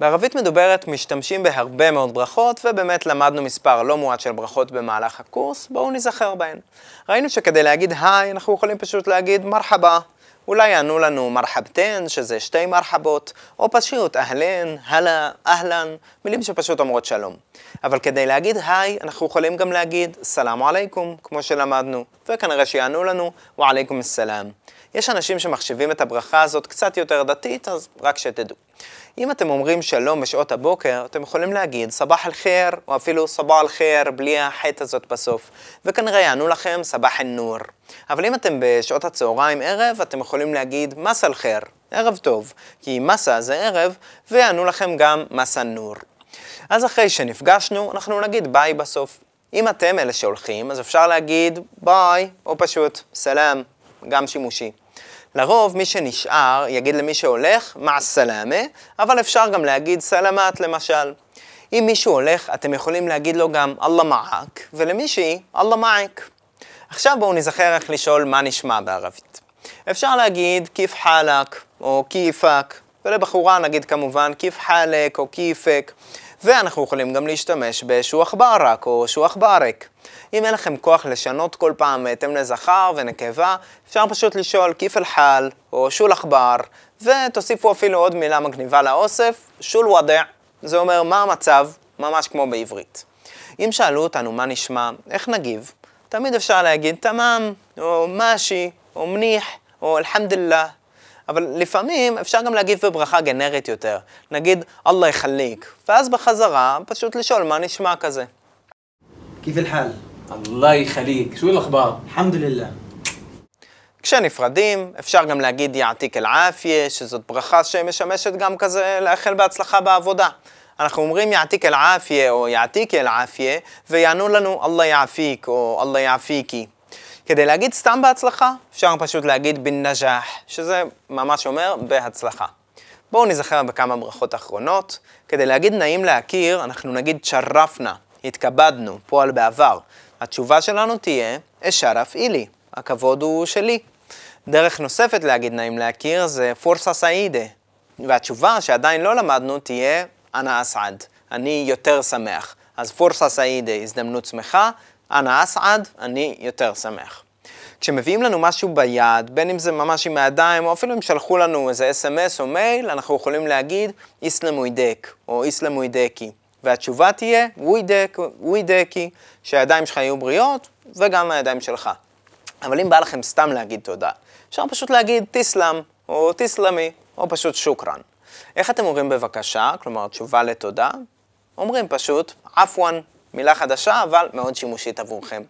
בערבית מדוברת משתמשים בהרבה מאוד ברכות, ובאמת למדנו מספר לא מועט של ברכות במהלך הקורס, בואו נזכר בהן. ראינו שכדי להגיד היי, אנחנו יכולים פשוט להגיד מרחבה. אולי יענו לנו מרחבתן, שזה שתי מרחבות, או פשוט אהלן, הלאה, אהלן, מילים שפשוט אומרות שלום. אבל כדי להגיד היי, אנחנו יכולים גם להגיד סלאם עליכום, כמו שלמדנו, וכנראה שיענו לנו ועליכום סלאם. יש אנשים שמחשיבים את הברכה הזאת קצת יותר דתית, אז רק שתדעו. אם אתם אומרים שלום בשעות הבוקר, אתם יכולים להגיד סבח אל-חיר, או אפילו סבח אל-חיר, בלי החטא הזאת בסוף, וכנראה יענו לכם סבח אל-נור. אבל אם אתם בשעות הצהריים ערב, אתם יכולים להגיד מס אל-חיר, ערב טוב, כי מסה זה ערב, ויענו לכם גם מס אל-נור. אז אחרי שנפגשנו, אנחנו נגיד ביי בסוף. אם אתם אלה שהולכים, אז אפשר להגיד ביי, או פשוט סלאם, גם שימושי. לרוב מי שנשאר יגיד למי שהולך מע סלאמה, אבל אפשר גם להגיד סלמת למשל. אם מישהו הולך, אתם יכולים להגיד לו גם אללה מעק, ולמישהי אללה מעק. עכשיו בואו נזכר איך לשאול מה נשמע בערבית. אפשר להגיד כיף חלק או כיפק, ולבחורה נגיד כמובן כיף חלק או כיפק. ואנחנו יכולים גם להשתמש בשוח ברק או שוח ברק. אם אין לכם כוח לשנות כל פעם בהתאם לזכר ונקבה, אפשר פשוט לשאול כיף אל חל או שול עכבר, ותוסיפו אפילו עוד מילה מגניבה לאוסף, שול ודע, זה אומר מה המצב, ממש כמו בעברית. אם שאלו אותנו מה נשמע, איך נגיב, תמיד אפשר להגיד תמם, או משי, או מניח, או אלחמדוללה, אבל לפעמים אפשר גם להגיד בברכה גנרית יותר. נגיד, אללה יחליק. ואז בחזרה, פשוט לשאול מה נשמע כזה. כיף אל-חאל? אללה יחליק. שוי אל-אכבר? אלחמדוללה. כשנפרדים, אפשר גם להגיד יעתיק אל-עאפיה, שזאת ברכה שמשמשת גם כזה לאחל בהצלחה בעבודה. אנחנו אומרים יעתיק אל-עאפיה או יעתיק אל-עאפיה, ויענו לנו אללה יעפיק או אללה יעפיקי. כדי להגיד סתם בהצלחה, אפשר פשוט להגיד בן נג'ח, שזה ממש אומר בהצלחה. בואו נזכר בכמה ברכות אחרונות. כדי להגיד נעים להכיר, אנחנו נגיד שרפנה, התכבדנו, פועל בעבר. התשובה שלנו תהיה, אשרף אילי, הכבוד הוא שלי. דרך נוספת להגיד נעים להכיר זה פורסה סעידה, והתשובה שעדיין לא למדנו תהיה אנא אסעד, אני יותר שמח. אז פורסה סעידה, הזדמנות שמחה, אנא אסעד, אני יותר שמח. כשמביאים לנו משהו ביד, בין אם זה ממש עם הידיים, או אפילו אם שלחו לנו איזה אס.אם.אס או מייל, אנחנו יכולים להגיד איסלם ווידק, או איסלם ווידקי. והתשובה תהיה ווידק, ווידקי, שהידיים שלך יהיו בריאות, וגם הידיים שלך. אבל אם בא לכם סתם להגיד תודה, אפשר פשוט להגיד תיסלם, או תיסלמי, או פשוט שוקרן. איך אתם אומרים בבקשה, כלומר תשובה לתודה? אומרים פשוט עפואן, מילה חדשה, אבל מאוד שימושית עבורכם.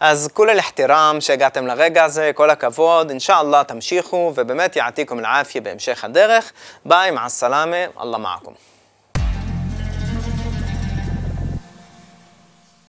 אז כולי לחתירם שהגעתם לרגע הזה, כל הכבוד, אינשאללה תמשיכו, ובאמת יעתיקום אל-עפיה בהמשך הדרך. ביי, מע הסלאמה, אללה מעכום.